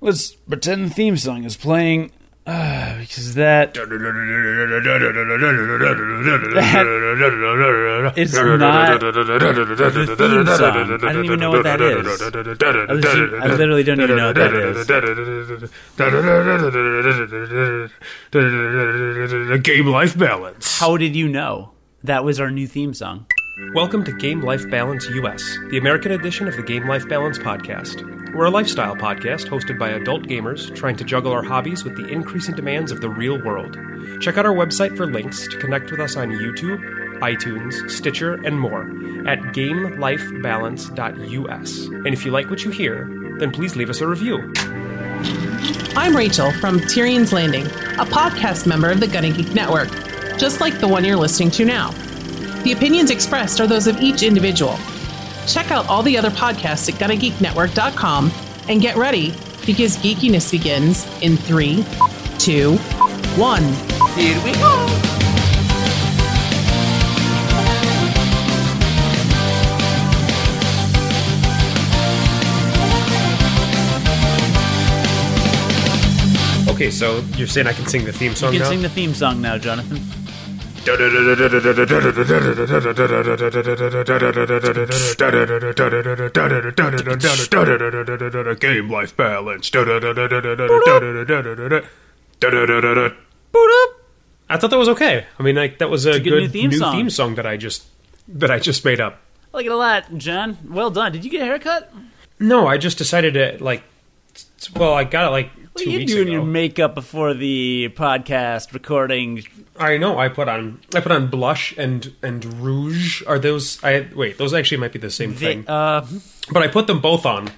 Let's pretend the theme song is playing. Uh, because that it's not the theme song. I don't even know what that is. I, legit- I literally don't even know what that is. Game life balance. How did you know that was our new theme song? Welcome to Game Life Balance US, the American edition of the Game Life Balance podcast. We're a lifestyle podcast hosted by adult gamers trying to juggle our hobbies with the increasing demands of the real world. Check out our website for links to connect with us on YouTube, iTunes, Stitcher, and more at gamelifebalance.us. And if you like what you hear, then please leave us a review. I'm Rachel from Tyrion's Landing, a podcast member of the Gonna Geek Network, just like the one you're listening to now. The opinions expressed are those of each individual. Check out all the other podcasts at GonnaGeekNetwork.com and get ready because geekiness begins in three, two, one. Here we go. Okay, so you're saying I can sing the theme song You can now? sing the theme song now, Jonathan. Game life balance. I thought that was okay. I mean, like that was a, a good new theme song. theme song that I just that I just made up. I like it a lot, John. Well done. Did you get a haircut? No, I just decided to like. Well, I got it like What are you doing ago. your makeup before the podcast recording? I know. I put on I put on blush and and rouge. Are those? I wait. Those actually might be the same thing. Uh, but I put them both on.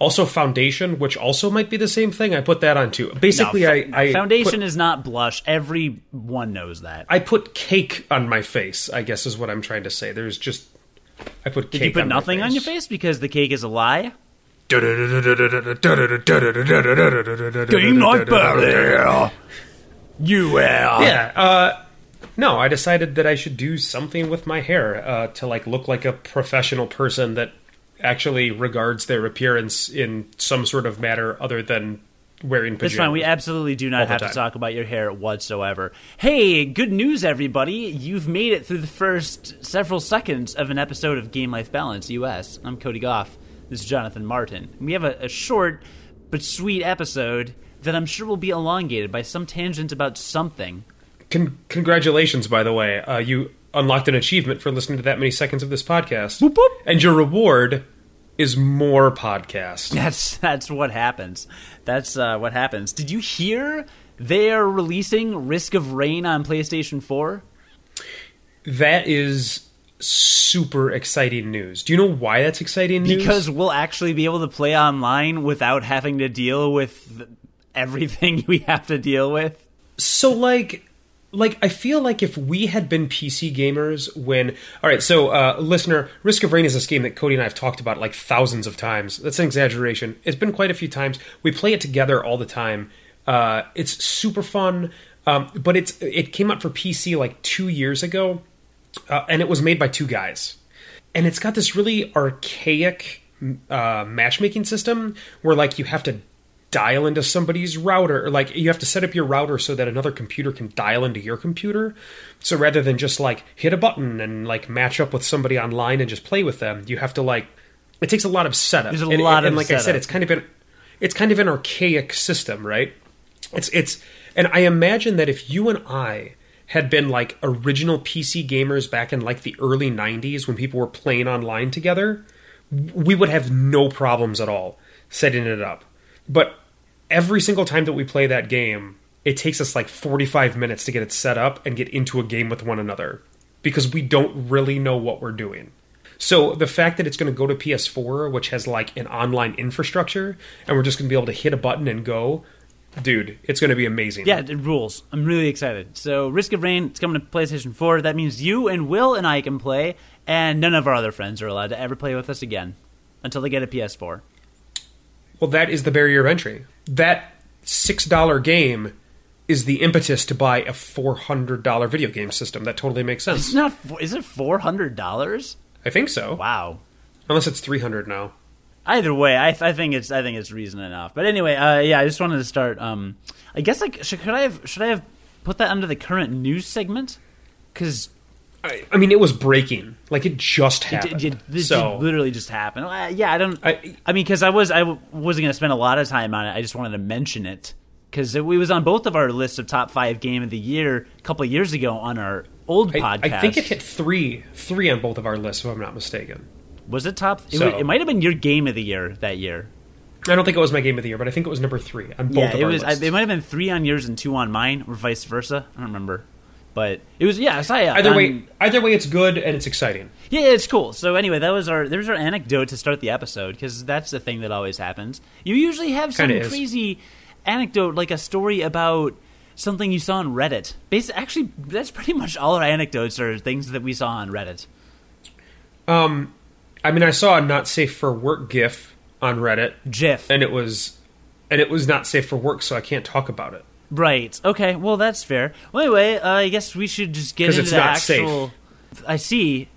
Also, foundation, which also might be the same thing. I put that on too. Basically, no, I, I foundation Put, is not blush. Everyone knows that. I put cake on my face. I guess is what I'm trying to say. There's just I put. Did you put on nothing on your face because the cake is a lie? Game You will. Yeah. Uh, no, I decided that I should do something with my hair uh, to like look like a professional person that actually regards their appearance in some sort of matter other than wearing pajamas. That's fine. We absolutely do not the have to talk about your hair whatsoever. Hey, good news, everybody! You've made it through the first several seconds of an episode of Game Life Balance US. I'm Cody Goff. This is Jonathan Martin. We have a, a short but sweet episode that I'm sure will be elongated by some tangent about something. Con- congratulations, by the way. Uh, you unlocked an achievement for listening to that many seconds of this podcast. boop. And your reward is more podcast. That's that's what happens. That's uh, what happens. Did you hear they are releasing Risk of Rain on PlayStation 4? That is super exciting news. Do you know why that's exciting news? Because we'll actually be able to play online without having to deal with everything we have to deal with. so like like I feel like if we had been PC gamers when all right, so uh, listener, Risk of Rain is this game that Cody and I have talked about like thousands of times. That's an exaggeration. It's been quite a few times. We play it together all the time. Uh, it's super fun, um, but it's it came out for PC like two years ago, uh, and it was made by two guys, and it's got this really archaic uh, matchmaking system where like you have to dial into somebody's router or like you have to set up your router so that another computer can dial into your computer. So rather than just like hit a button and like match up with somebody online and just play with them you have to like it takes a lot of setup. There's a and, lot and, of like i said it's kind of an it's kind of an archaic system right? It's it's and i imagine that if you and i had been like original pc gamers back in like the early 90s when people were playing online together we would have no problems at all setting it up. But every single time that we play that game, it takes us like 45 minutes to get it set up and get into a game with one another because we don't really know what we're doing. So the fact that it's going to go to PS4, which has like an online infrastructure, and we're just going to be able to hit a button and go, dude, it's going to be amazing. Yeah, it rules. I'm really excited. So, Risk of Rain, it's coming to PlayStation 4. That means you and Will and I can play, and none of our other friends are allowed to ever play with us again until they get a PS4. Well, that is the barrier of entry. That $6 game is the impetus to buy a $400 video game system. That totally makes sense. It's not. Is it four hundred dollars? I think so. Wow. Unless it's 300 now. Either way, I, I think it's I think it's reason enough. But anyway, uh, yeah, I just wanted to start. Um, I guess like should, could I have should I have put that under the current news segment? Because I, I mean, it was breaking. Like it just it, happened. it, it so literally just happened. Uh, yeah, I don't. I, I- mean, because I was I w- wasn't going to spend a lot of time on it. I just wanted to mention it because it, was on both of our lists of top five game of the year a couple of years ago on our old I, podcast. I think it hit three, three on both of our lists, if I'm not mistaken. Was it top. It, So- wa- it might have been your game of the year that year. I don't think it was my game of the year, but I think it was number three on both yeah, it was. I, it might have been three on yours and two on mine, or vice versa. I don't remember, but it was. Yeah, I saw either on- way, either way, it's good and it's exciting. Yeah, it's cool. So anyway, that was our there's our anecdote to start the episode because that's the thing that always happens. You usually have some Kinda is. crazy anecdote, like a story about something you saw on Reddit. Basi- actually, that's pretty much all our anecdotes are things that we saw on Reddit. Um, I mean, I saw a not safe for work GIF on Reddit, GIF. and it was, and it was not safe for work, so I can't talk about it. Right. Okay. Well, that's fair. Well, anyway, uh, I guess we should just get into it's the not actual. I see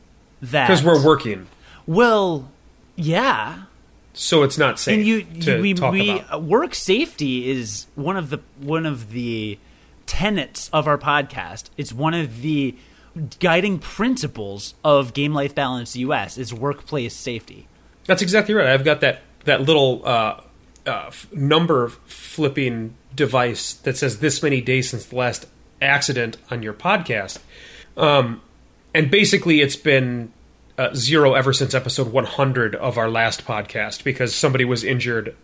that because we're working, Well, yeah. so it's not safe and you, to you we, talk we about. work safety is one of the one of the tenets of our podcast it's one of the guiding principles of game life balance us is workplace safety That's exactly right. I've got that that little uh, uh, f- number flipping device that says this many days since the last accident on your podcast, um, and basically it's been uh, zero ever since episode 100 of our last podcast because somebody was injured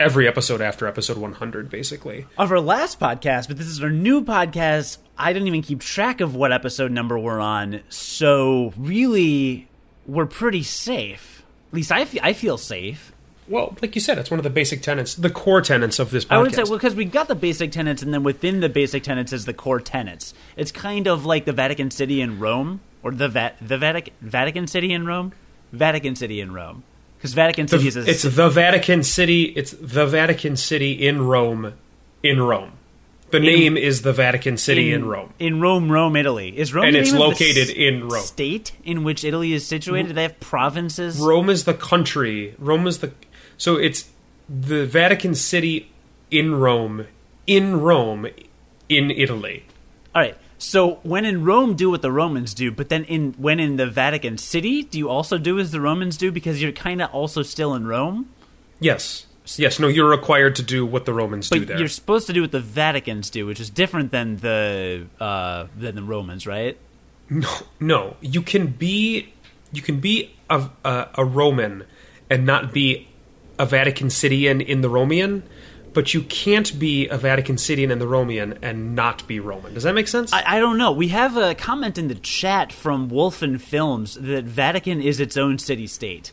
every episode after episode 100, basically. of our last podcast but this is our new podcast i didn't even keep track of what episode number we're on so really we're pretty safe at least i, fe- I feel safe Well, like you said, it's one of the basic tenets, the core tenets of this podcast. I would say well because we got the basic tenets, and then within the basic tenets is the core tenets. It's kind of like the Vatican City in Rome, or the Va- the Vatican Vatican City in Rome, Vatican City in Rome, because Vatican The- City is a it's the Vatican City. It's the Vatican City in Rome, in Rome. The name is the Vatican City in, Rome. in Rome, Rome, Italy. Is Rome And the it's the located s- in Rome. State in which Italy is situated. Do they have provinces? Rome is the country. Rome is the so it's the Vatican City in Rome, in Rome, in Italy. All right. So when in Rome, do what the Romans do, but then in when in the Vatican City, do you also do as the Romans do because you're kind of also still in Rome? Yes, yes. No, you're required to do what the Romans do But there. you're supposed to do what the Vaticans do, which is different than the uh, than the Romans, right? No, no. You can be you can be a, a, a Roman and not be a Vatican Cityan in the Romian, but you can't be a Vatican Cityan and the Romian and not be Roman. Does that make sense? I, I don't know. We have a comment in the chat from Wolfen Films that Vatican is its own city state,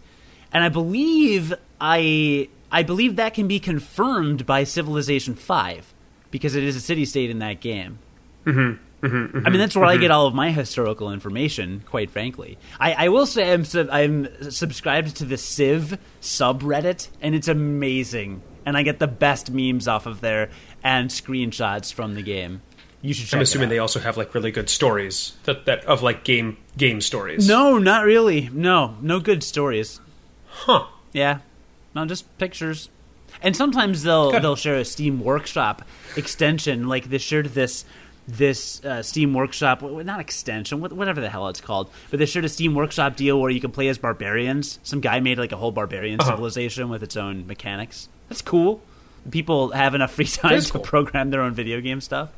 and I believe I I believe that can be confirmed by Civilization Five because it is a city state in that game. Mm-hmm, mm-hmm. mm-hmm. I mean, that's where I mm-hmm. get all of my historical information. Quite frankly, I, I will say I'm sub- I'm subscribed to the Civ subreddit, and it's amazing. And I get the best memes off of there and screenshots from the game. You should. Check I'm assuming they also have like really good stories that, that of like game game stories. No, not really. No, no good stories. huh? Yeah, no, just pictures. And sometimes they'll they'll share a Steam Workshop extension, like they shared this this uh, Steam Workshop, not extension, whatever the hell it's called, but they shared a Steam Workshop deal where you can play as barbarians. Some guy made like a whole barbarian Uh-huh. civilization with its own mechanics. That's cool. People have enough free time to cool. program their own video game stuff.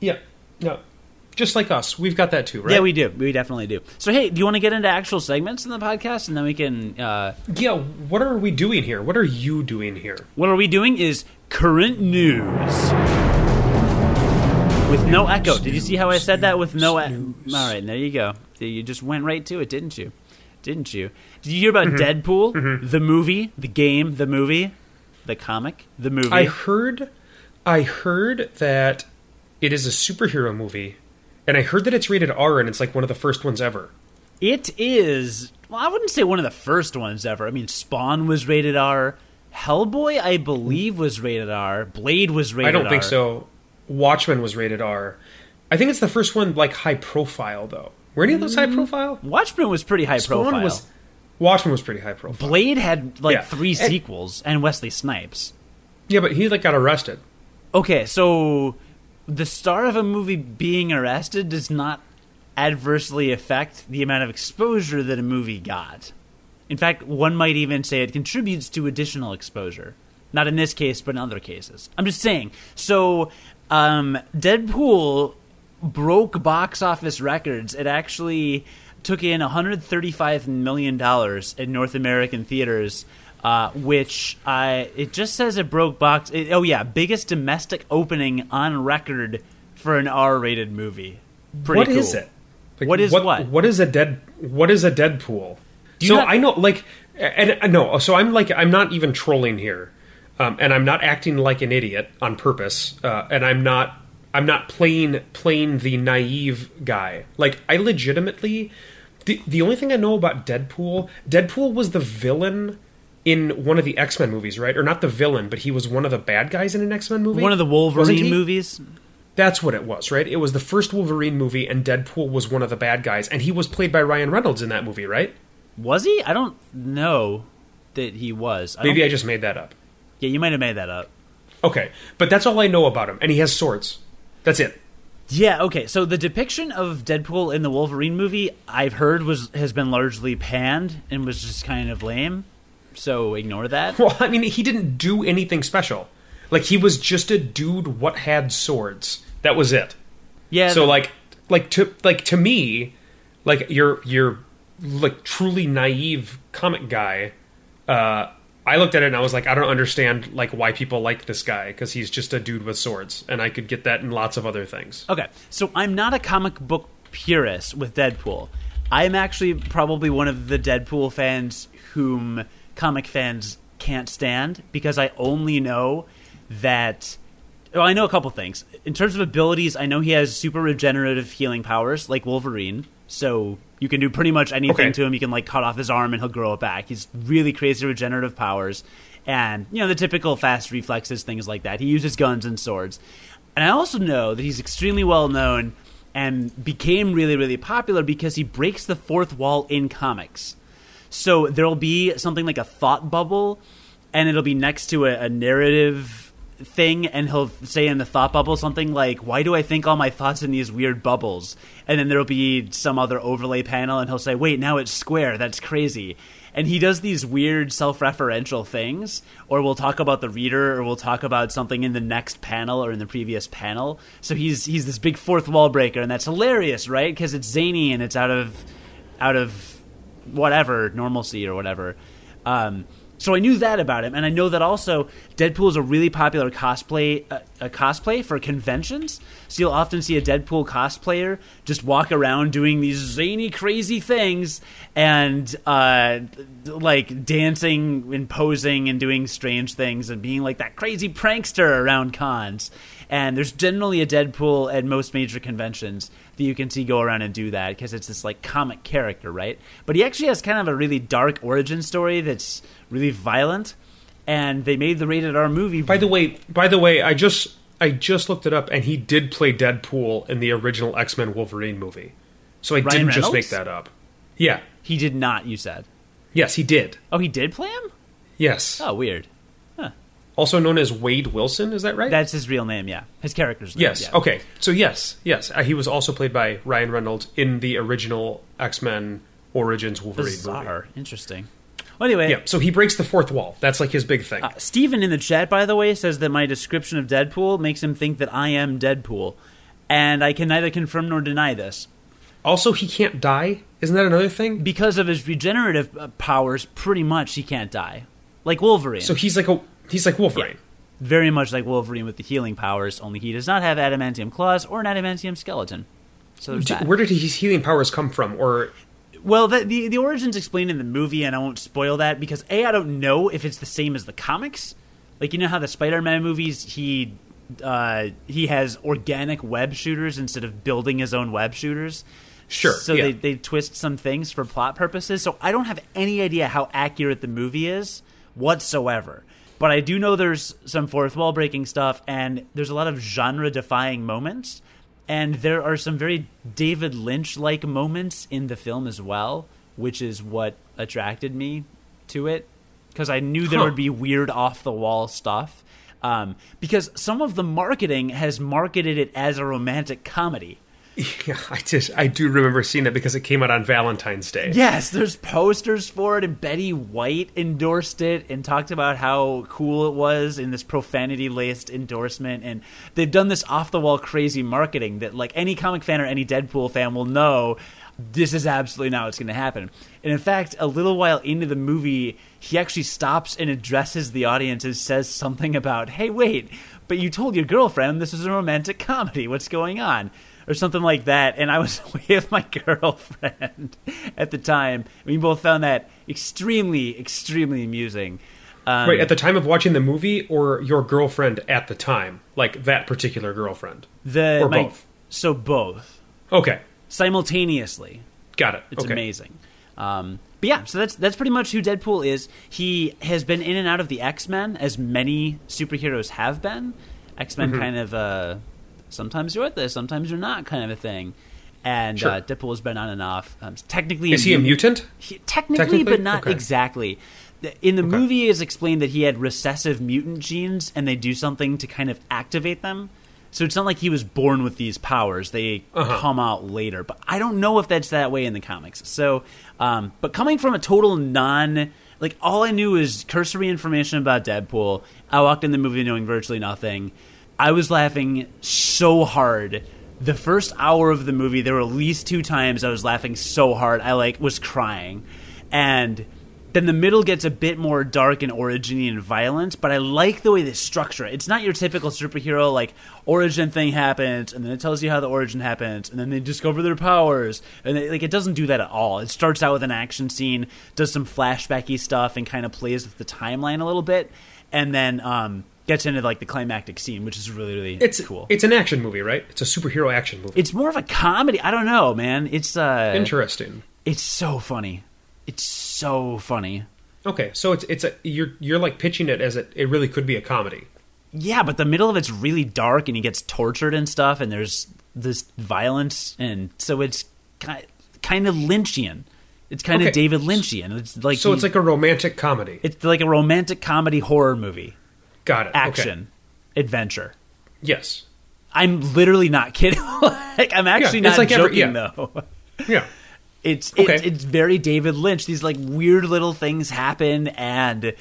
Yeah. No. Just like us, we've got that too, right? Yeah, we do. We definitely do. So, hey, do you want to get into actual segments in the podcast, and then we can uh, Yeah. What are we doing here? What are you doing here? What are we doing is current news. With no echo. Did you see how I said that with no echo? All right, there you go. You just went right to it, didn't you? Didn't you? Did you hear about Mm-hmm. Deadpool, the movie, the game, the movie, the comic, the movie? I heard, I heard that it is a superhero movie, and I heard that it's rated R, and it's like one of the first ones ever. It is. Well, I wouldn't say one of the first ones ever. I mean, Spawn was rated R. Hellboy, I believe, was rated R. Blade was rated I don't think R. so. Watchmen was rated R. I think it's the first one like high profile though. Were any of those high mm, profile? Watchmen was pretty high Spawn profile. was Watchmen was pretty high profile. Blade had like Yeah. three And- sequels and Wesley Snipes. Yeah, but he like got arrested. Okay, so the star of a movie being arrested does not adversely affect the amount of exposure that a movie got. In fact, one might even say it contributes to additional exposure. Not in this case, but in other cases. I'm just saying. So, um, Deadpool broke box office records. It actually took in 135 million dollars in North American theaters, uh, which I it just says it broke box. It, oh yeah, biggest domestic opening on record for an R-rated movie. Pretty What cool. is it? Like, What is what? What is a dead? What is a Deadpool? you so not- I know, like, and, and no. So I'm like, I'm not even trolling here, um, and I'm not acting like an idiot on purpose, uh, and I'm not, I'm not playing playing the naive guy. Like, I legitimately, the the only thing I know about Deadpool, Deadpool was the villain in one of the X Men movies, right? Or not the villain, but he was one of the bad guys in an X Men movie. One of the Wolverine movies. That's what it was, right? It was the first Wolverine movie, and Deadpool was one of the bad guys, and he was played by Ryan Reynolds in that movie, right? Was he? I don't know that he was. I Maybe I just made that up. Yeah, you might have made that up. Okay, but that's all I know about him, and he has swords. That's it. Yeah, okay. So the depiction of Deadpool in the Wolverine movie, I've heard was has been largely panned and was just kind of lame. So ignore that. Well, I mean, he didn't do anything special. Like he was just a dude what had swords. That was it. Yeah. So like, like to like to me, like you're you're like truly naive comic guy. Uh, I looked at it and I was like, I don't understand like why people like this guy because he's just a dude with swords, and I could get that in lots of other things. Okay, so I'm not a comic book purist with Deadpool. I'm actually probably one of the Deadpool fans whom comic fans can't stand because I only know that. Well, I know a couple things. In terms of abilities, I know he has super regenerative healing powers like Wolverine. So you can do pretty much anything Okay. to him. You can like cut off his arm and he'll grow it back. He's really crazy regenerative powers. And, you know, the typical fast reflexes, things like that. He uses guns and swords. And I also know that he's extremely well known and became really, really popular because he breaks the fourth wall in comics. So there'll be something like a thought bubble, and it'll be next to a, a narrative thing, and he'll say in the thought bubble something like, Why do I think all my thoughts in these weird bubbles? And then there'll be some other overlay panel, and he'll say, Wait, now it's square. That's crazy. And he does these weird self referential things, or we'll talk about the reader, or we'll talk about something in the next panel or in the previous panel. So he's he's this big fourth wall breaker, and that's hilarious, right? Because it's zany and it's out of out of whatever normalcy or whatever. Um, so I knew that about him, and I know that also Deadpool is a really popular cosplay uh, a cosplay for conventions. So you'll often see a Deadpool cosplayer just walk around doing these zany, crazy things, and uh, like dancing and posing and doing strange things and being like that crazy prankster around cons. And there's generally a Deadpool at most major conventions that you can see go around and do that because it's this like comic character, right? But he actually has kind of a really dark origin story that's really violent. And they made the rated R movie. By the way, by the way, I just I just looked it up, and he did play Deadpool in the original X Men Wolverine movie. So I Ryan didn't just make that up. Yeah. he did not. You said. Yes, he did. Oh, he did play him. Yes. Oh, weird. Also known as Wade Wilson, is that right? That's his real name. Yeah, his character's name. yes. yeah. Okay. So yes, yes, uh, he was also played by Ryan Reynolds in the original X Men Origins Wolverine movie. Interesting. Well, anyway, Yeah. So he breaks the fourth wall. That's like his big thing. Uh, Steven in the chat, by the way, says that my description of Deadpool makes him think that I am Deadpool. And I can neither confirm nor deny this. also, he can't die. Isn't that another thing? Because of his regenerative uh, powers, pretty much he can't die. Like Wolverine. So he's like a he's like Wolverine. Very much like Wolverine with the healing powers, only he does not have adamantium claws or an adamantium skeleton. So there's D- that. Where did his healing powers come from? Or Well, the, the the origins explained in the movie, and I won't spoil that because a I don't know if it's the same as the comics. Like you know how the Spider-Man movies he uh, he has organic web shooters instead of building his own web shooters. Sure, So yeah. they they twist some things for plot purposes. So I don't have any idea how accurate the movie is whatsoever. But I do know there's some fourth wall breaking stuff, and there's a lot of genre defying moments. And there are some very David Lynch like moments in the film as well, which is what attracted me to it because I knew there Huh. would be weird off the wall stuff. Um, because some of the marketing has marketed it as a romantic comedy. Yeah, I did. I do remember seeing that because it came out on Valentine's Day. Yes, there's posters for it, and Betty White endorsed it and talked about how cool it was in this profanity laced endorsement. And they've done this off the wall crazy marketing that, like, any comic fan or any Deadpool fan will know this is absolutely not what's going to happen. And in fact, a little while into the movie, he actually stops and addresses the audience and says something about, hey, wait, but you told your girlfriend this is a romantic comedy. What's going on? Or something like that. And I was with my girlfriend at the time. We both found that extremely, extremely amusing. Um, Right, at the time of watching the movie or your girlfriend at the time? Like that particular girlfriend? the or my- both? So both Okay, simultaneously. got it. It's okay. amazing. Um, but yeah, so that's that's pretty much who Deadpool is. He has been in and out of the X Men, as many superheroes have been. X Men Mm-hmm. kind of uh, sometimes you're with this, sometimes you're not, kind of a thing. And Sure. uh, Deadpool has been on and off. Um, technically, Is he a mutant-? He, technically, Technically? but not Okay. exactly. In the movie, it's explained that he had recessive mutant genes, and they do something to kind of activate them. So it's not like he was born with these powers; they Uh-huh. come out later. But I don't know if that's that way in the comics. So, um, but coming from a total non, like all I knew was cursory information about Deadpool. I walked in the movie knowing virtually nothing. I was laughing so hard. The first hour of the movie, there were at least two times I was laughing so hard I like was crying, and then the middle gets a bit more dark and originy and violent. But I like the way they structure it. It's not your typical superhero like origin thing happens, and then it tells you how the origin happens, and then they discover their powers, and they, like it doesn't do that at all. It starts out with an action scene, does some flashbacky stuff, and kind of plays with the timeline a little bit, and then um, gets into like the climactic scene, which is really really It's cool. It's an action movie, right? It's a superhero action movie. It's more of a comedy. I don't know, man. It's uh, Interesting. it's so funny. It's so funny. Okay, so it's it's a you're you're like pitching it as it it really could be a comedy. Yeah, but the middle of it's really dark, and he gets tortured and stuff, and there's this violence, and so it's kind kind of Lynchian. It's kind of Okay. David Lynchian. It's like So he- it's like a romantic comedy. it's like a romantic comedy horror movie, Got it. Okay. action, adventure. Yes. I'm literally not kidding. like I'm actually Yeah, not like every- joking yeah. though. Yeah. It's Okay. it's it's very David Lynch. These like weird little things happen, and at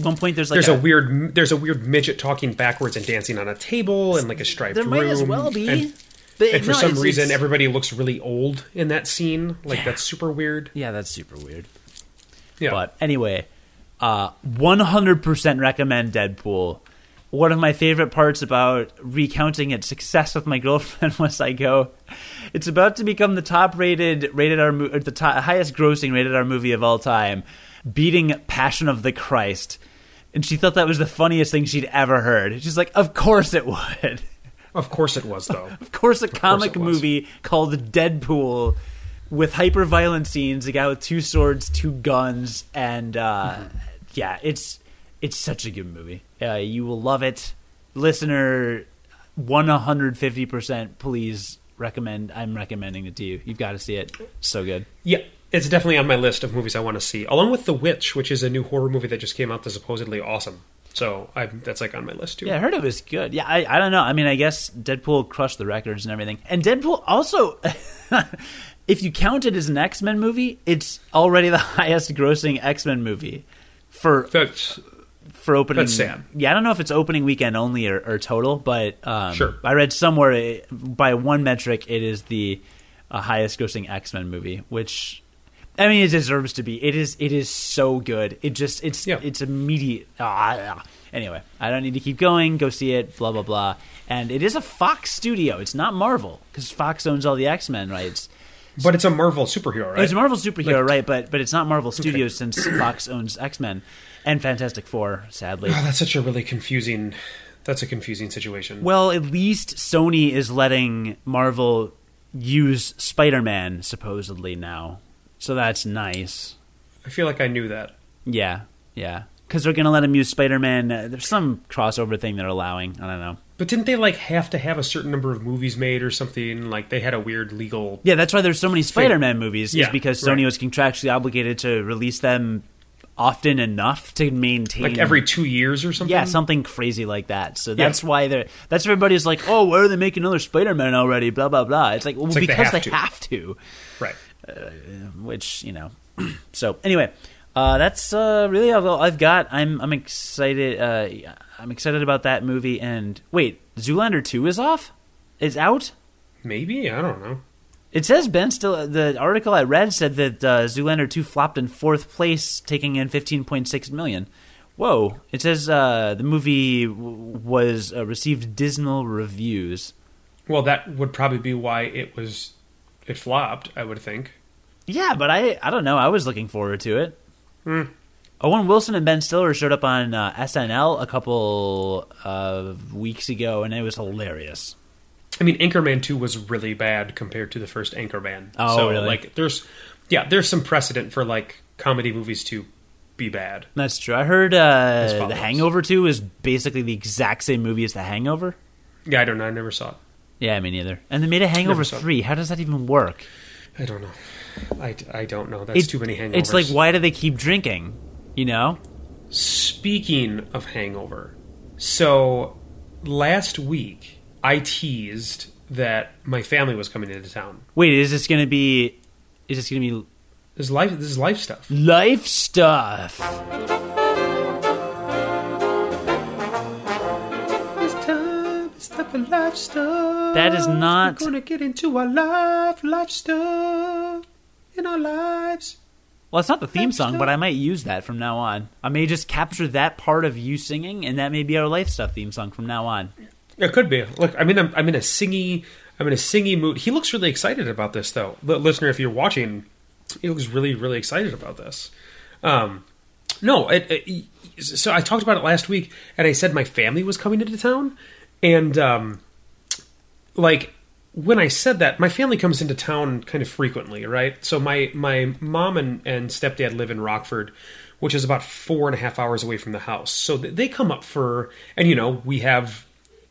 one point there's like There's a, weird there's a weird midget talking backwards and dancing on a table and like a striped There room. might as well be. And, But and for no, some it's- reason, it's- everybody looks really old in that scene. Like Yeah. that's super weird. yeah, that's super weird. Yeah. But anyway, uh, 100% recommend Deadpool. One of my favorite parts about recounting its success with my girlfriend was I go, it's about to become the top rated rated R mo- the highest grossing rated R movie of all time, beating Passion of the Christ. And she thought that was the funniest thing she'd ever heard. She's like, "Of course it would." of course it was though. Of course, a comic it was. movie called Deadpool with hyper violent scenes, a guy with two swords, two guns, and uh, Mm-hmm. Yeah, it's it's such a good movie. Uh, you will love it, listener. One hundred fifty percent. Please recommend. I'm recommending it to you. You've got to see it. So good. yeah. It's definitely on my list of movies I want to see, along with The Witch, which is a new horror movie that just came out that's supposedly awesome. So I, that's like on my list too. Yeah, I heard it was good. Yeah, I, I don't know. I mean, I guess Deadpool crushed the records and everything. And Deadpool also, if you count it as an X Men movie, it's already the highest grossing X Men movie for That's for opening. That's sad. Yeah, I don't know if it's opening weekend only or, or total, but um, Sure. I read somewhere it, by one metric it is the uh, highest grossing X Men movie, which. I mean, it deserves to be. It is. It is so good. It just. It's. Yeah. It's immediate. Ah, ah. Anyway, I don't need to keep going. Go see it. Blah blah blah. And it is a Fox studio. It's not Marvel because Fox owns all the X Men rights. But it's a Marvel superhero, right? It's a Marvel superhero, Like- right? But but it's not Marvel Studios since Fox owns X Men and Fantastic Four. Sadly, Oh, that's such a really confusing. That's a confusing situation. Well, at least Sony is letting Marvel use Spider-Man supposedly now. So that's nice. I feel like I knew that. Yeah, yeah. Because they're going to let him use Spider-Man. Uh, there's some crossover thing they're allowing. I don't know. But didn't they like have to have a certain number of movies made or something? Like they had a weird legal. Yeah, that's why there's so many Spider-Man movies. Is Yeah, because Sony right. was contractually obligated to release them often enough to maintain Like every two years or something. Yeah, something crazy like that. So that's why they're that's everybody's like, oh, why are they making another Spider-Man already? Blah blah blah. It's like well, like they because have they to. have to. right. Uh, which you know. so anyway, uh, that's uh, really all I've got. I'm I'm excited. Uh, I'm excited about that movie. And wait, Zoolander two is off. Is out. Maybe I don't know. It says Ben still. The article I read said that uh, Zoolander two flopped in fourth place, taking in fifteen point six million. Whoa! It says uh, the movie w- was uh, received dismal reviews. Well, that would probably be why it was it flopped. I would think. Yeah, but I I don't know. I was looking forward to it. Hmm. Owen Wilson and Ben Stiller showed up on uh, SNL a couple of weeks ago, and it was hilarious. I mean, Anchorman two was really bad compared to the first Anchorman. Oh, so, really? Like, there's yeah, there's some precedent for like comedy movies to be bad. That's true. I heard uh. The Hangover two is basically the exact same movie as The Hangover. Yeah, I don't know. I never saw it. Yeah, me neither. And they made a Hangover Never it. three. How does that even work? I don't know. I, I don't know. That's It- too many hangovers. It's like, why do they keep drinking? You know? Speaking of hangover, so last week I teased that my family was coming into town. Wait, is this going to be? Is this going to be This is life. This is life stuff. life stuff? It's time. It's time for life stuff. That is not- We're gonna get into our life, life stuff in our lives. Well, it's not the theme song, but I might use that from now on. I may just capture that part of you singing, and that may be our life stuff theme song from now on. It could be. Look, I mean, I'm, I'm in a singy, I'm in a singy mood. He looks really excited about this, though. L- listener, if you're watching, he looks really, really excited about this. Um, no, it, it, so I talked about it last week, and I said my family was coming into town, and um, like when I said that, my family comes into town kind of frequently, right? So my my mom and, and stepdad live in Rockford, which is about four and a half hours away from the house. So they come up for, and you know, we have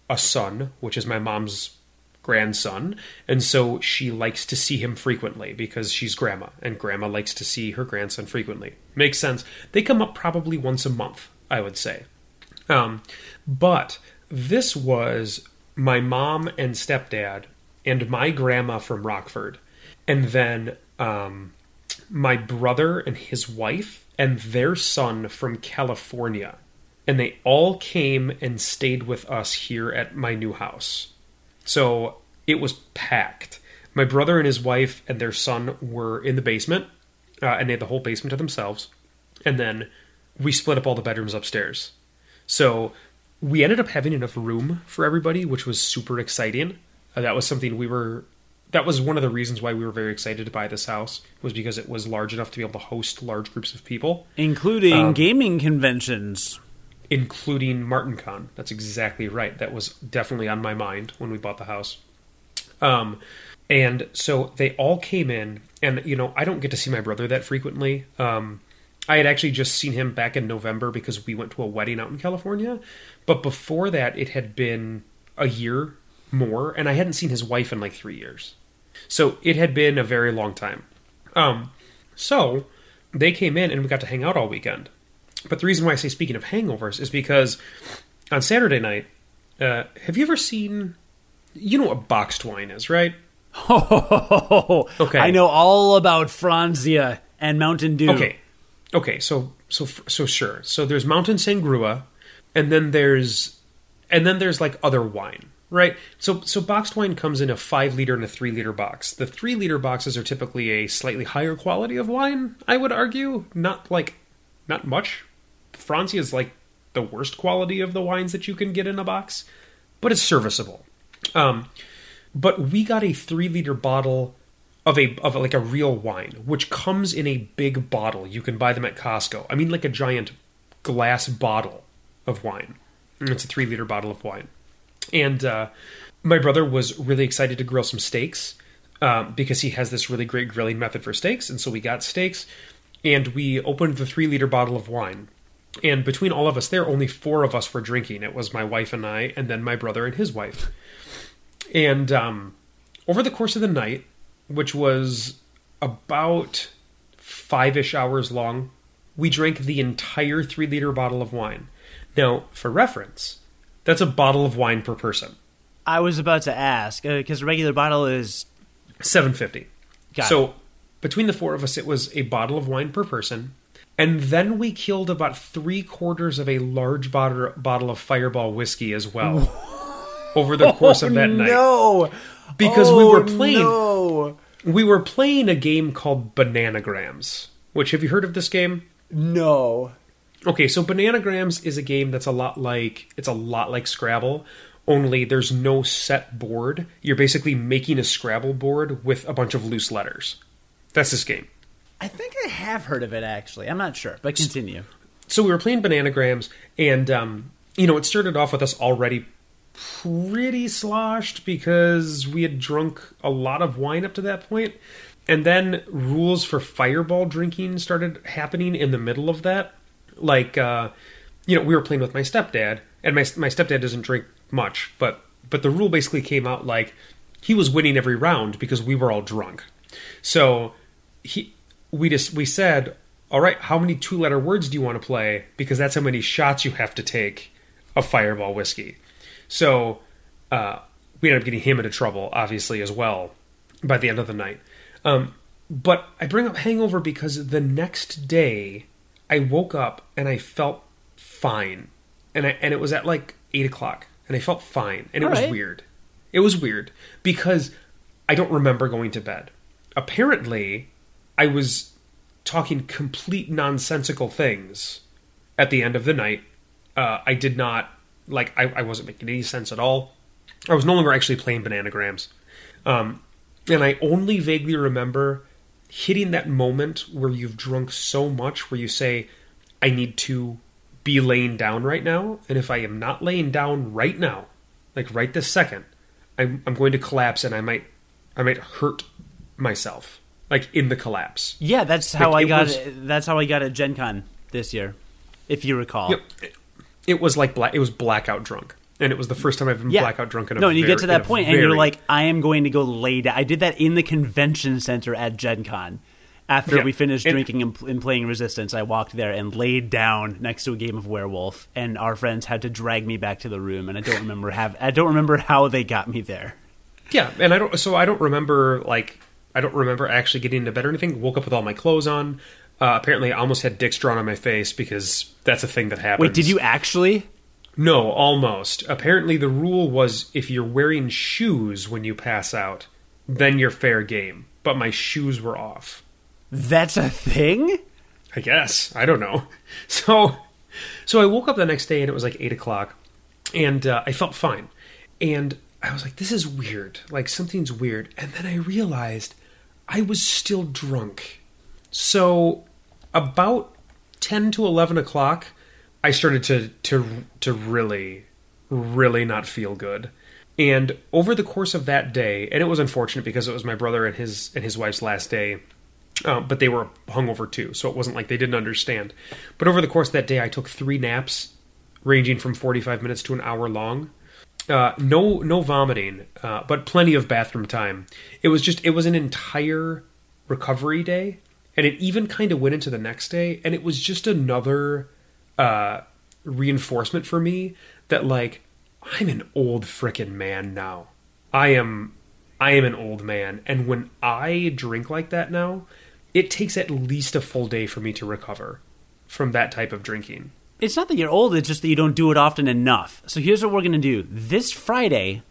a son, which is my mom's grandson, and so she likes to see him frequently because she's grandma, and grandma likes to see her grandson frequently. Makes sense. They come up probably once a month, I would say. Um, but this was my mom and stepdad and my grandma from Rockford, and then um, my brother and his wife and their son from California. And they all came and stayed with us here at my new house. So it was packed. My brother and his wife and their son were in the basement, uh, and they had the whole basement to themselves. And then we split up all the bedrooms upstairs. So we ended up having enough room for everybody, which was super exciting. Uh, that was something we were. That was one of the reasons why we were very excited to buy this house was because it was large enough to be able to host large groups of people, Including Um, gaming conventions. including MartinCon. That's exactly right. That was definitely on my mind when we bought the house. Um, and so they all came in, and you know, I don't get to see my brother that frequently. Um, I had actually just seen him back in November because we went to a wedding out in California, but before that, it had been a year more, and I hadn't seen his wife in like three years. So it had been a very long time. Um, so they came in, and we got to hang out all weekend. But the reason why I say speaking of hangovers is because on Saturday night, uh, have you ever seen? You know what boxed wine is, right? Oh, okay. I know all about Franzia and Mountain Dew. Okay, okay. So so so sure. So there's Mountain Sangrua, and then there's and then there's like other wine, right? So so boxed wine comes in a five liter and a three liter box. The three liter boxes are typically a slightly higher quality of wine. I would argue, not like not much. Franzia is like the worst quality of the wines that you can get in a box, but it's serviceable. Um, but we got a three liter bottle of a of like a real wine, which comes in a big bottle. You can buy them at Costco. I mean, like a giant glass bottle of wine. It's a three liter bottle of wine, and uh, my brother was really excited to grill some steaks um, because he has this really great grilling method for steaks, and so we got steaks, and we opened the three liter bottle of wine, And between all of us there, only four of us were drinking. It was my wife and I, and then my brother and his wife. And um, over the course of the night, which was about five ish hours long, we drank the entire three liter bottle of wine. Now, for reference, that's a bottle of wine per person. I was about to ask uh, because a regular bottle is 750. Got so it. between the four of us, it was a bottle of wine per person. And then we killed about three quarters of a large bottle, bottle of Fireball whiskey as well over the course of that oh, night. Oh, No, Because we were oh, playing No, we were playing a game called Bananagrams. Which have you heard of this game? no. Okay, so Bananagrams is a game that's a lot like it's a lot like Scrabble, only there's no set board. You're basically making a Scrabble board with a bunch of loose letters. That's this game. I think I have heard of it actually. I'm not sure, but continue. So we were playing Bananagrams, and um, you know, it started off with us already pretty sloshed because we had drunk a lot of wine up to that point. And then rules for fireball drinking started happening in the middle of that. Like, uh, you know, we were playing with my stepdad, and my my stepdad doesn't drink much, but but the rule basically came out like he was winning every round because we were all drunk. So he we just we said, all right, how many two letter words do you want to play? Because that's how many shots you have to take of Fireball whiskey. So uh, we ended up getting him into trouble, obviously as well, by the end of the night. Um, but I bring up hangover because the next day I woke up and I felt fine, and I and it was at like eight o'clock, and I felt fine, and it All was right. weird. It was weird because I don't remember going to bed. Apparently, I was talking complete nonsensical things at the end of the night. Uh, I did not like. I, I wasn't making any sense at all. I was no longer actually playing bananagrams, um, and I only vaguely remember hitting that moment where you've drunk so much, where you say, "I need to be laying down right now," and if I am not laying down right now, like right this second, I'm, I'm going to collapse, and I might, I might hurt myself, like in the collapse. Yeah, that's how Like, I it got was- it. That's how I got at Gen Con this year, if you recall. Yep. It, it was like black. It was blackout drunk, and it was the first time I've been Yeah. blackout drunk in a no, and you very- get to that point and you're like, I am going to go lay down. I did that in the convention center at Gen Con. After Yeah. we finished And- drinking and, and playing Resistance, I walked there and laid down next to a game of Werewolf, and our friends had to drag me back to the room. And I don't remember have I don't remember how they got me there. yeah, and I don't. So I don't remember like I don't remember actually getting into bed or anything. Woke up with all my clothes on. Uh, apparently, I almost had dicks drawn on my face because that's a thing that happens. Wait, did you actually? No, almost. Apparently, the rule was if you're wearing shoes when you pass out, then you're fair game. But my shoes were off. That's a thing. I guess I don't know. So, so I woke up the next day and it was like eight o'clock, and uh, I felt fine, and I was like, "This is weird. Like something's weird." And then I realized I was still drunk. So, about ten to eleven o'clock, I started to to to really, really not feel good. And over the course of that day, and it was unfortunate because it was my brother and his and his wife's last day, uh, but they were hungover too, so it wasn't like they didn't understand. But over the course of that day, I took three naps, ranging from forty-five minutes to an hour long. Uh, no, no vomiting, uh, but plenty of bathroom time. It was just, it was an entire recovery day, and it even kind of went into the next day, and it was just another uh, reinforcement for me that like I'm an old frickin' man now. I am I am an old man and when I drink like that now, it takes at least a full day for me to recover from that type of drinking. It's not that you're old, it's just that you don't do it often enough. So here's what we're going to do. This Friday,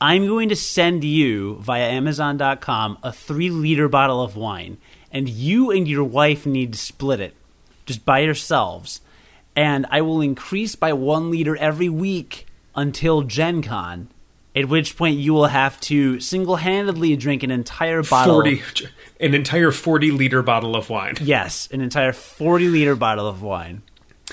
I'm going to send you via Amazon.com a three liter bottle of wine, and you and your wife need to split it just by yourselves. And I will increase by one liter every week until Gen Con, at which point you will have to single handedly drink an entire bottle. 40 an entire 40 liter bottle of wine. Yes, an entire 40 liter bottle of wine.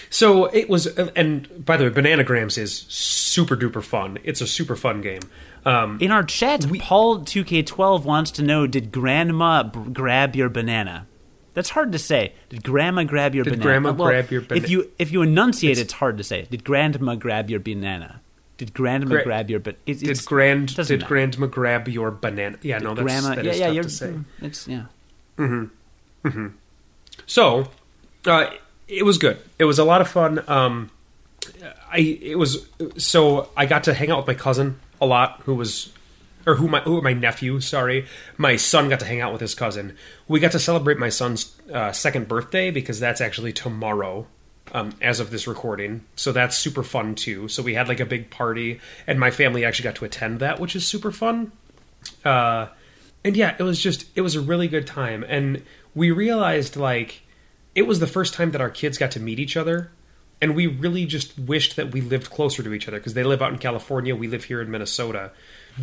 So it was and by the way, Bananagrams is super duper fun. It's a super fun game. Um In our chat, Paul2K12 wants to know Did Grandma b- grab your banana? That's hard to say. Did grandma grab your Did banana? grandma Well, grab your bana- If you if you enunciate, It's- it's, hard to say. Did grandma grab your banana? Did grandma Gra- grab your? But it, Did grand did matter. grandma grab your banana? Yeah, no, that's grandma? that yeah, yeah. tough to say. It's yeah. So, uh, it was good. It was a lot of fun. Um, I it was so I got to hang out with my cousin a lot, who was or who my who my nephew. Sorry, my son got to hang out with his cousin. We got to celebrate my son's uh, second birthday because that's actually tomorrow. Um, as of this recording, so that's super fun too. So we had like a big party, and my family actually got to attend that, which is super fun. Uh, and yeah, it was just it was a really good time, and we realized like it was the first time that our kids got to meet each other, and we really just wished that we lived closer to each other because they live out in California, we live here in Minnesota.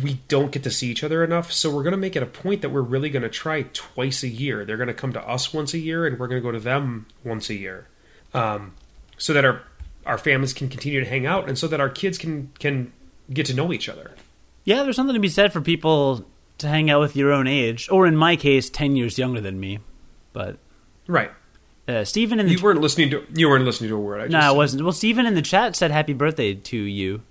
We don't get to see each other enough, so we're going to make it a point that we're really going to try twice a year. They're going to come to us once a year, and we're going to go to them once a year, um, so that our our families can continue to hang out, and so that our kids can can get to know each other. Yeah, there's something to be said for people to hang out with your own age, or in my case, ten years younger than me. But Right. Uh, Stephen in the You weren't listening to you weren't listening to a word. I just no, I wasn't. Well, Stephen in the chat said happy birthday to you.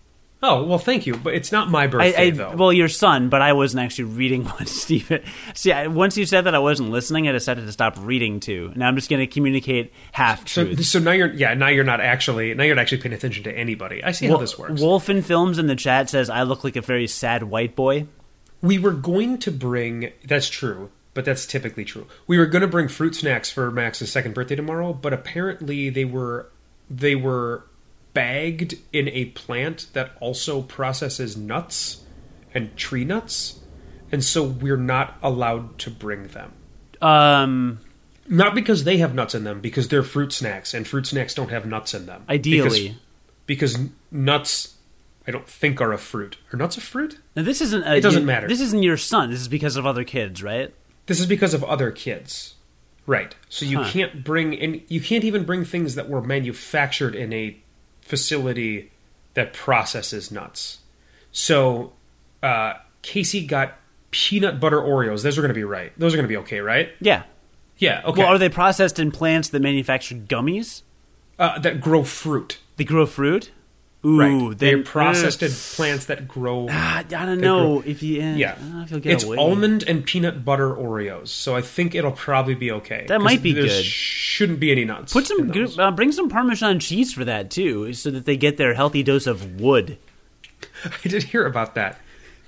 Oh well, thank you, but it's not my birthday I though. well, your son, but I wasn't actually reading what Stephen. See, I, once you said that I wasn't listening, I decided to stop reading too. Now I'm just going to communicate half so truths. so now you're yeah now you're not actually now you're not actually paying attention to anybody. I see how this works. Wolfen Films in the chat says I look like a very sad white boy. we were going to bring that's true, but that's typically true. We were going to bring fruit snacks for Max's second birthday tomorrow, but apparently they were they were bagged in a plant that also processes nuts and tree nuts, and so we're not allowed to bring them. Um, Not because they have nuts in them, because they're fruit snacks, and fruit snacks don't have nuts in them. Ideally. because, because nuts, I don't think are a fruit. Are nuts a fruit? now this isn't. A, It doesn't you- matter. This isn't your son. This is because of other kids, right? This is because of other kids, right? So you Huh. can't bring in. You can't even bring things that were manufactured in a facility that processes nuts. So uh, Casey got peanut butter Oreos. Those are going to be right. Those are going to be okay, right? Yeah. Yeah. Okay. Well, are they processed in plants that manufacture gummies? uh, that grow fruit. They grow fruit. Ooh, right. They're processed Ugh. in plants that grow. Ah, I don't know grow- if you. eh, Yeah, I don't know if you'll get it's away. almond and peanut butter Oreos, so I think it'll probably be okay. That might be good. Shouldn't be any nuts. Put some, good, uh, bring some Parmesan cheese for that too, so that they get their healthy dose of wood. I did hear about that.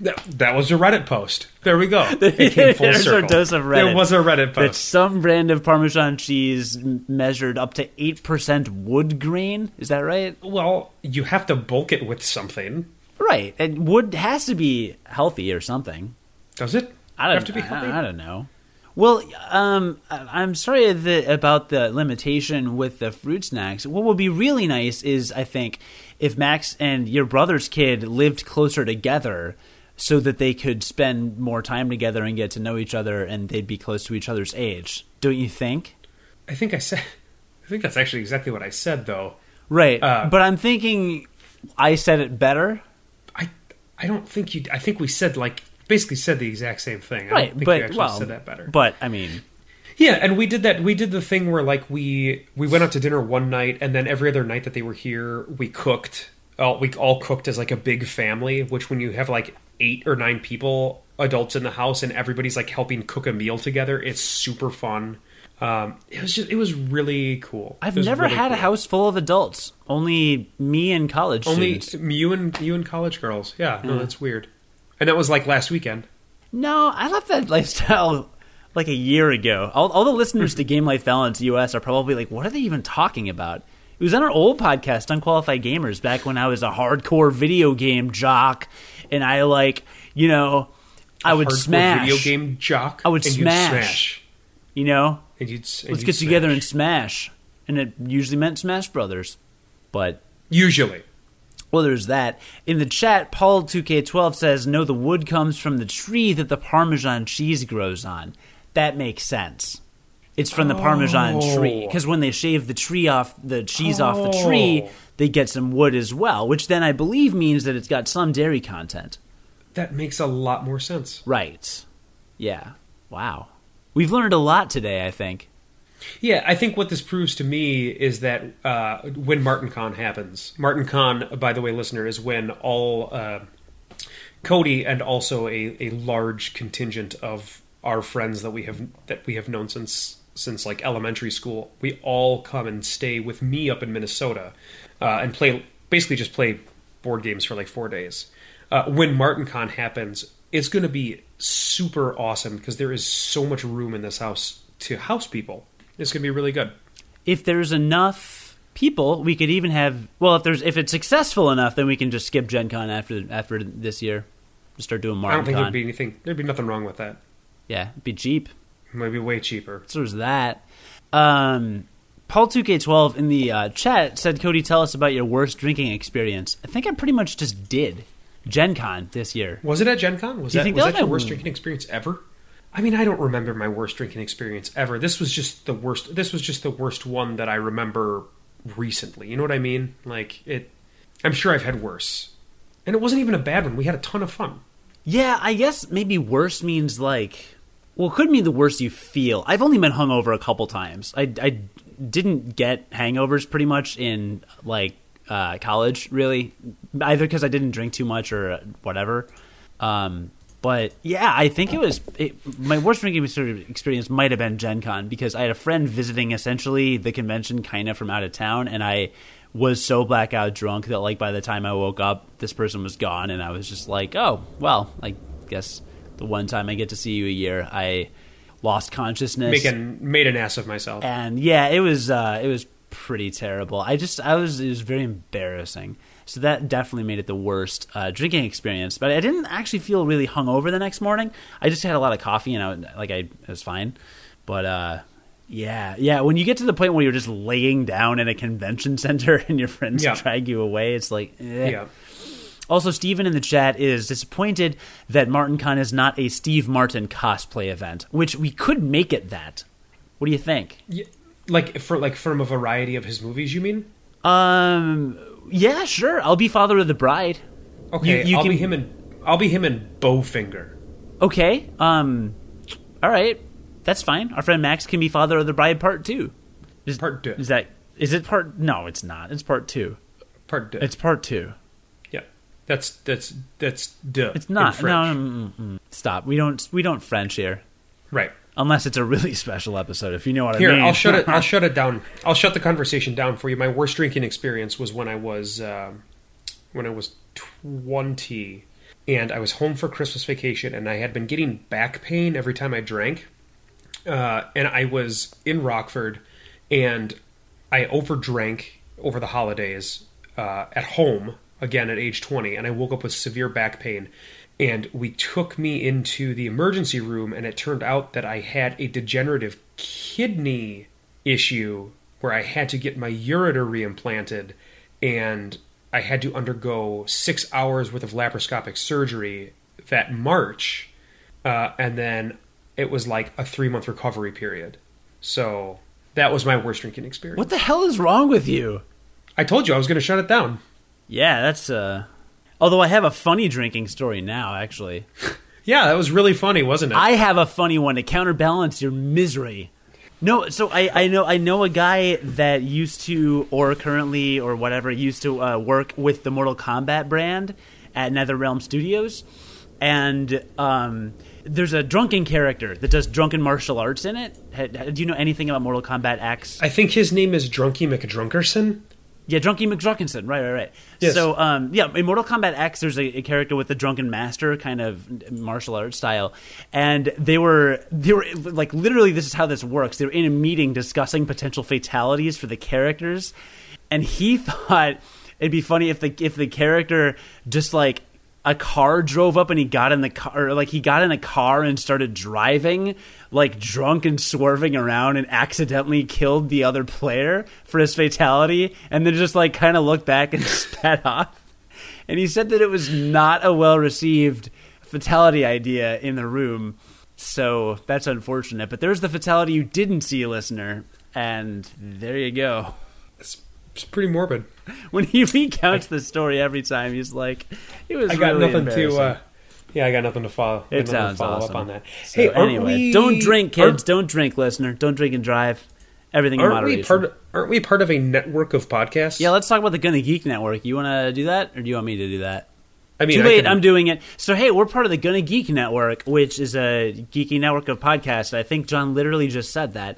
That, that was a Reddit post. There we go. It came full There's circle. dose of Reddit. There was a Reddit That post. some brand of Parmesan cheese measured up to eight percent wood grain. Is that right? Well, you have to bulk it with something. Right, and wood has to be healthy or something. Does it? I don't have to be healthy. I, don't know. Well, um, I- I'm sorry that, about the limitation with the fruit snacks. What would be really nice is, I think, if Max and your brother's kid lived closer together, so that they could spend more time together and get to know each other, and they'd be close to each other's age. Don't you think? I think I said. I think that's actually exactly what I said, though. Right, Uh, but I'm thinking I said it better. I I don't think you. I think we said like basically said the exact same thing. I Right, but we actually well, said that better. But I mean, Yeah, and we did that. We did the thing where like we we went out to dinner one night, and then every other night that they were here, we cooked. All, we all cooked as like a big family. Which when you have like eight or nine people, adults in the house, and everybody's like helping cook a meal together, it's super fun. Um, it was just it was really cool. I've never really had a house full of adults. Only me and college Only students. you and you and college girls. Yeah, no, that's weird. And that was like last weekend. No, I left that lifestyle like a year ago. All, all the listeners to Game Life Balance US are probably like, what are they even talking about? It was on our old podcast, Unqualified Gamers, back when I was a hardcore video game jock, and I like, you know, I would smash. video game jock. I would smash. smash. You know, And you'd, and let's you'd get together and smash, and it usually meant Smash Brothers, but usually. Well, there's that. In the chat, Paul2K12 says, No, the wood comes from the tree that the Parmesan cheese grows on. That makes sense. It's from the Parmesan Oh. tree. Because when they shave the tree off, the cheese off the tree, Oh. they get some wood as well, which then I believe means that it's got some dairy content. That makes a lot more sense. Right. Yeah. Wow. We've learned a lot today, I think. Yeah, I think what this proves to me is that uh, when Martin Con happens, Martin Con, by the way, listener, is when all uh, Cody and also a, a large contingent of our friends that we have that we have known since since like elementary school, we all come and stay with me up in Minnesota uh, and play basically just play board games for like four days. Uh, when Martin Con happens, it's going to be super awesome because there is so much room in this house to house people. It's going to be really good. If there's enough people, we could even have. Well, if there's if it's successful enough, then we can just skip Gen Con after after this year. Just start doing Martin I don't think there'd be anything. There'd be nothing wrong with that. yeah, it'd be cheap. Maybe way cheaper. So there's that. Um, Paul 2K12 in the uh, chat said, Cody, tell us about your worst drinking experience. I think I pretty much just did. Gen Con this year. Was it at Gen Con? Was Do you that, think was that that your worst drinking experience ever? I mean, I don't remember my worst drinking experience ever. This was just the worst. This was just the worst one that I remember recently. You know what I mean? Like it. I'm sure I've had worse, and it wasn't even a bad one. We had a ton of fun. Yeah, I guess maybe worse means like. Well, it could mean the worst you feel. I've only been hungover a couple times. I, I didn't get hangovers pretty much in like uh, college, really, either because I didn't drink too much or whatever. Um, but yeah, I think it was it, my worst drinking experience might have been Gen Con because I had a friend visiting essentially the convention kind of from out of town, and I was so blackout drunk that like by the time I woke up, this person was gone, and I was just like, oh well, I guess the one time I get to see you a year, I lost consciousness Making made an ass of myself. and yeah, it was uh, it was pretty terrible. I just I was it was very embarrassing. So that definitely made it the worst uh, drinking experience. But I didn't actually feel really hungover the next morning. I just had a lot of coffee and I was- like I it was fine. But uh, yeah, yeah. When you get to the point where you're just laying down in a convention center and your friends Yeah. drag you away, it's like eh. Yeah. Also, Steven in the chat is disappointed that Martin Con is not a Steve Martin cosplay event, which we could make it that. What do you think? yeah. Like for like from a variety of his movies, you mean? Um. Yeah, sure. I'll be father of the bride. Okay, You- you I'll can- be him and I'll be him and Bowfinger. Okay. Um. All right. That's fine. Our friend Max can be father of the bride part two. Is, Part two. Is that? Is it part? No, it's not. It's part two. Part two. It's part two. That's that's that's duh. It's not. French. No. mm, mm, mm. Stop. We don't. We don't French here. Right. Unless it's a really special episode, if you know what Here, I mean. Here, I'll shut it. I'll shut it down. I'll shut the conversation down for you. My worst drinking experience was when I was um when I was twenty, and I was home for Christmas vacation, and I had been getting back pain every time I drank. Uh, and I was in Rockford, and I overdrank over the holidays uh, at home again at age 20, and I woke up with severe back pain. And we took me into the emergency room, and it turned out that I had a degenerative kidney issue where I had to get my ureter reimplanted, and I had to undergo six hours worth of laparoscopic surgery that March, uh, and then it was like a three month recovery period. So that was my worst drinking experience. what the hell is wrong with you? I told you I was going to shut it down. Yeah, that's uh. Although I have a funny drinking story now, actually. Yeah, that was really funny, wasn't it? I have a funny one to counterbalance your misery. No, so I, I know I know a guy that used to or currently or whatever used to uh, work with the Mortal Kombat brand at NetherRealm Studios, and um, there's a drunken character that does drunken martial arts in it. Ha- Do you know anything about Mortal Kombat X? I think his name is Drunky McDrunkerson. Yeah, Drunky McDruckinson. Right, right, right. Yes. So, um, yeah, in Mortal Kombat X, there's a, a character with the drunken master kind of martial arts style, and they were they were like literally this is how this works. They were in a meeting discussing potential fatalities for the characters, and he thought it'd be funny if the if the character just like a car drove up and he got in the car like he got in a car and started driving like drunk and swerving around and accidentally killed the other player for his fatality and then just like kind of looked back and spat off. And he said that it was not a well received fatality idea in the room so that's unfortunate. But there's the fatality you didn't see listener and there you go. It's, it's pretty morbid. when he recounts the story every time he's like it was I got really nothing to. Uh, yeah, I got nothing to follow. It sounds follow awesome. up on that. So hey, anyway, we- don't drink, kids. Don't drink, listener. Don't drink and drive. Everything in Aren't moderation. we part? Aren't we part of a network of podcasts? yeah, let's talk about the Gonna Geek Network. You want to do that, or do you want me to do that? I mean, Too late. can- I'm doing it. So hey, we're part of the Gonna Geek Network, which is a geeky network of podcasts. I think John literally just said that.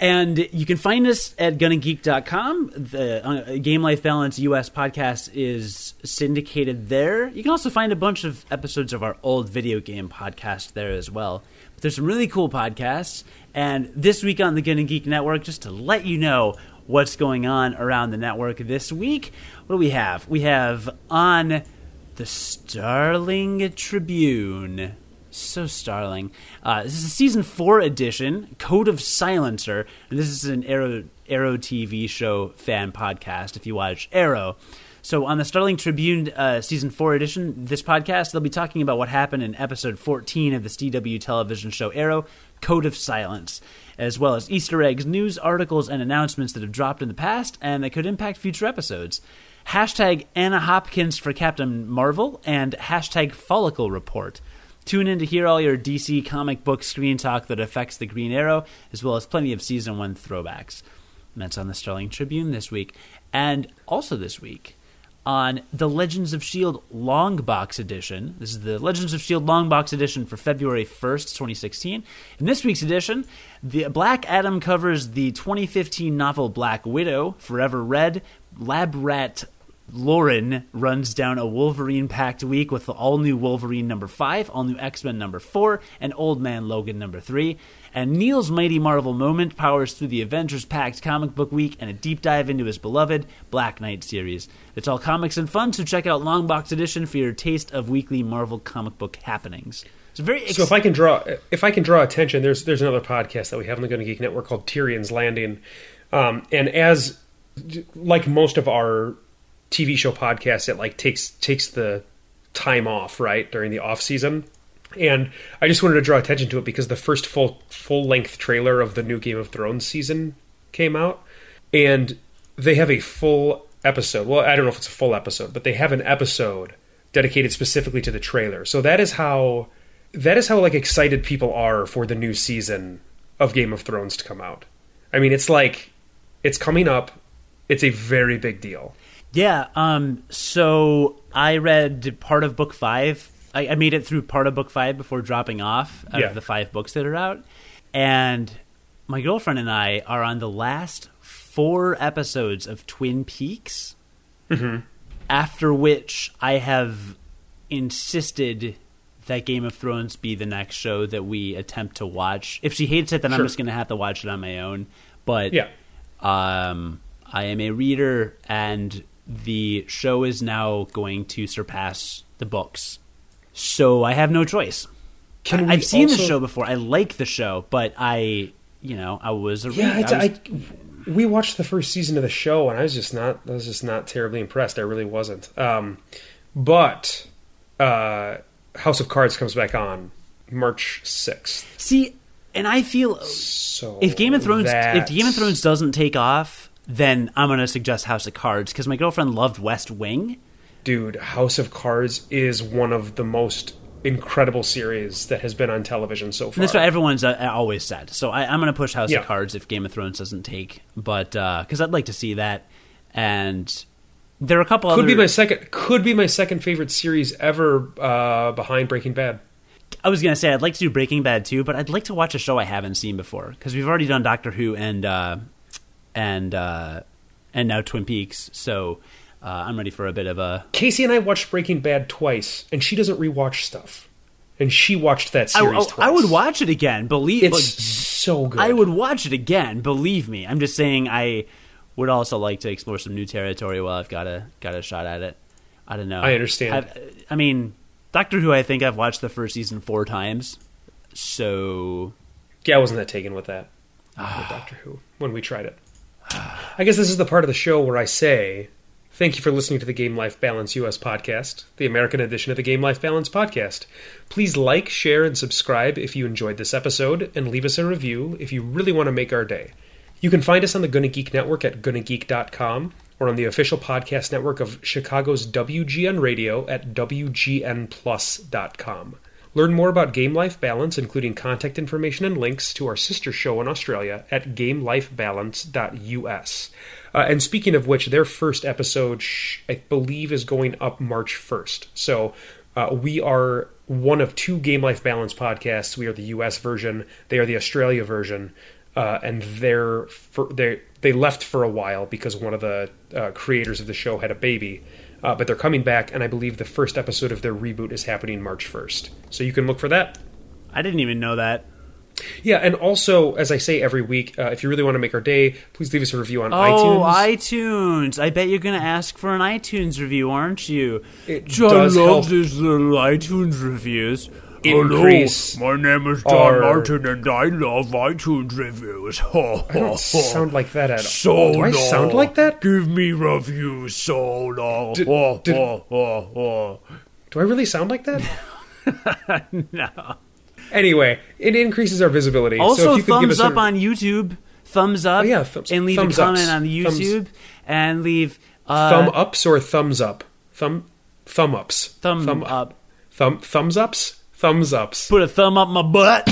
And you can find us at gonnageek.com. The uh, Game Life Balance US podcast is syndicated there. You can also find a bunch of episodes of our old video game podcast there as well. But there's some really cool podcasts. And this week on the Gonna Geek Network, just to let you know what's going on around the network this week, what do we have? We have on the Starling Tribune. So starling. Uh, this is a season four edition, Code of Silence. And this is an Arrow Arrow TV show fan podcast. If you watch Arrow, so on the Starling Tribune uh, season four edition, this podcast they'll be talking about what happened in episode fourteen of the CW television show Arrow, Code of Silence, as well as Easter eggs, news articles, and announcements that have dropped in the past and that could impact future episodes. Hashtag Anna Hopkins for Captain Marvel and hashtag Follicle Report. Tune in to hear all your DC comic book screen talk that affects the Green Arrow, as well as plenty of season one throwbacks. And that's on the Starling Tribune this week. And also this week, on the Legends of S.H.I.E.L.D. Long Box Edition. This is the Legends of S.H.I.E.L.D. Long Box Edition for February 1st, 2016. In this week's edition, the Black Adam covers the 2015 novel Black Widow, Forever Red, Lab Rat Lauren runs down a Wolverine packed week with the all new Wolverine number 5, all new X Men number 4, and Old Man Logan number 3. And Neil's Mighty Marvel moment powers through the Avengers packed comic book week and a deep dive into his beloved Black Knight series. It's all comics and fun, so check out Long Box Edition for your taste of weekly Marvel comic book happenings. It's very ex- So if I can draw, if I can draw attention, there's there's another podcast that we have on the Gonna Geek Network called Tyrion's Landing, um, and as like most of our TV show podcast that like takes takes the time off right during the off season, and I just wanted to draw attention to it because the first full full length trailer of the new Game of Thrones season came out, and they have a full episode. Well, I don't know if it's a full episode, but they have an episode dedicated specifically to the trailer. So that is how that is how like excited people are for the new season of Game of Thrones to come out. I mean, it's like it's coming up. It's a very big deal. Yeah. Um. So I read part of book five. I, I made it through part of book five before dropping off out Yeah. of the five books that are out, and my girlfriend and I are on the last four episodes of Twin Peaks. After which I have insisted that Game of Thrones be the next show that we attempt to watch. If she hates it, then I'm just going to have to watch it on my own. But Yeah. um, I am a reader, and the show is now going to surpass the books. So I have no choice. Can I, I've seen the show before. I like the show, but I, you know, I was a Yeah, reader. it's, I was- I, we watched the first season of the show, and I was just not. I was just not terribly impressed. I really wasn't. Um, but uh, House of Cards comes back on March sixth. see, and I feel So if Game of Thrones, if Game of Thrones doesn't take off, then I'm going to suggest House of Cards because my girlfriend loved West Wing. dude, House of Cards is one of the most incredible series that has been on television so far. And that's what everyone's uh, always said. So I, I'm going to push House Yeah. of Cards if Game of Thrones doesn't take, but because I'd like to see that. And there are a couple could other. be my second. Could be my second favorite series ever, uh, behind Breaking Bad. I was going to say I'd like to do Breaking Bad too, but I'd like to watch a show I haven't seen before because we've already done Doctor Who and uh, and uh, and now Twin Peaks. So uh, I'm ready for a bit of a. Casey and I watched Breaking Bad twice, and she doesn't rewatch stuff, and she watched that series I- twice. I would watch it again. Believe It's like, so good. I would watch it again. Believe me. I'm just saying I would also like to explore some new territory while I've got a got a shot at it. I don't know. I understand. I've- I mean, Doctor Who. I think I've watched the first season four times. So Yeah, I wasn't that taken with that. with Doctor Who when we tried it. I guess this is the part of the show where I say thank you for listening to the Game Life Balance US podcast, the American edition of the Game Life Balance podcast. Please like, share, and subscribe if you enjoyed this episode, and leave us a review if you really want to make our day. You can find us on the Gonna Geek Network at gonnageek.com or on the official podcast network of Chicago's WGN Radio at WGNplus.com. Learn more about Game Life Balance, including contact information and links to our sister show in Australia at gamelifebalance.us. Uh, and speaking of which, their first episode, I believe, is going up March 1st. So uh, we are one of two Game Life Balance podcasts. We are the US version, they are the Australia version. Uh, and they're for, they they left for a while because one of the uh, creators of the show had a baby, uh, but they're coming back, and I believe the first episode of their reboot is happening March first. So you can look for that. I didn't even know that. Yeah, and also, as I say every week, uh, if you really want to make our day, please leave us a review on iTunes. Oh, iTunes. iTunes! I bet you're going to ask for an iTunes review, aren't you? It John does loves help his little iTunes reviews. Increase Hello, my name is our- John Martin, and I love iTunes reviews. Ho, I don't sound like that at so all. Do I sound like that? Give me reviews so long. Did- oh, did- oh. Do I really sound like that? No. Anyway, it increases our visibility. so Also, if you could give thumbs us up a, on YouTube. Thumbs up. Oh, yeah, thumbs- and leave thumbs a comment ups. on the Thumbs- YouTube and leave uh, thumb ups or thumbs up. Thumb thumb ups. thumb up. Thumb thumbs ups. Thumbs ups. Put a thumb up my butt.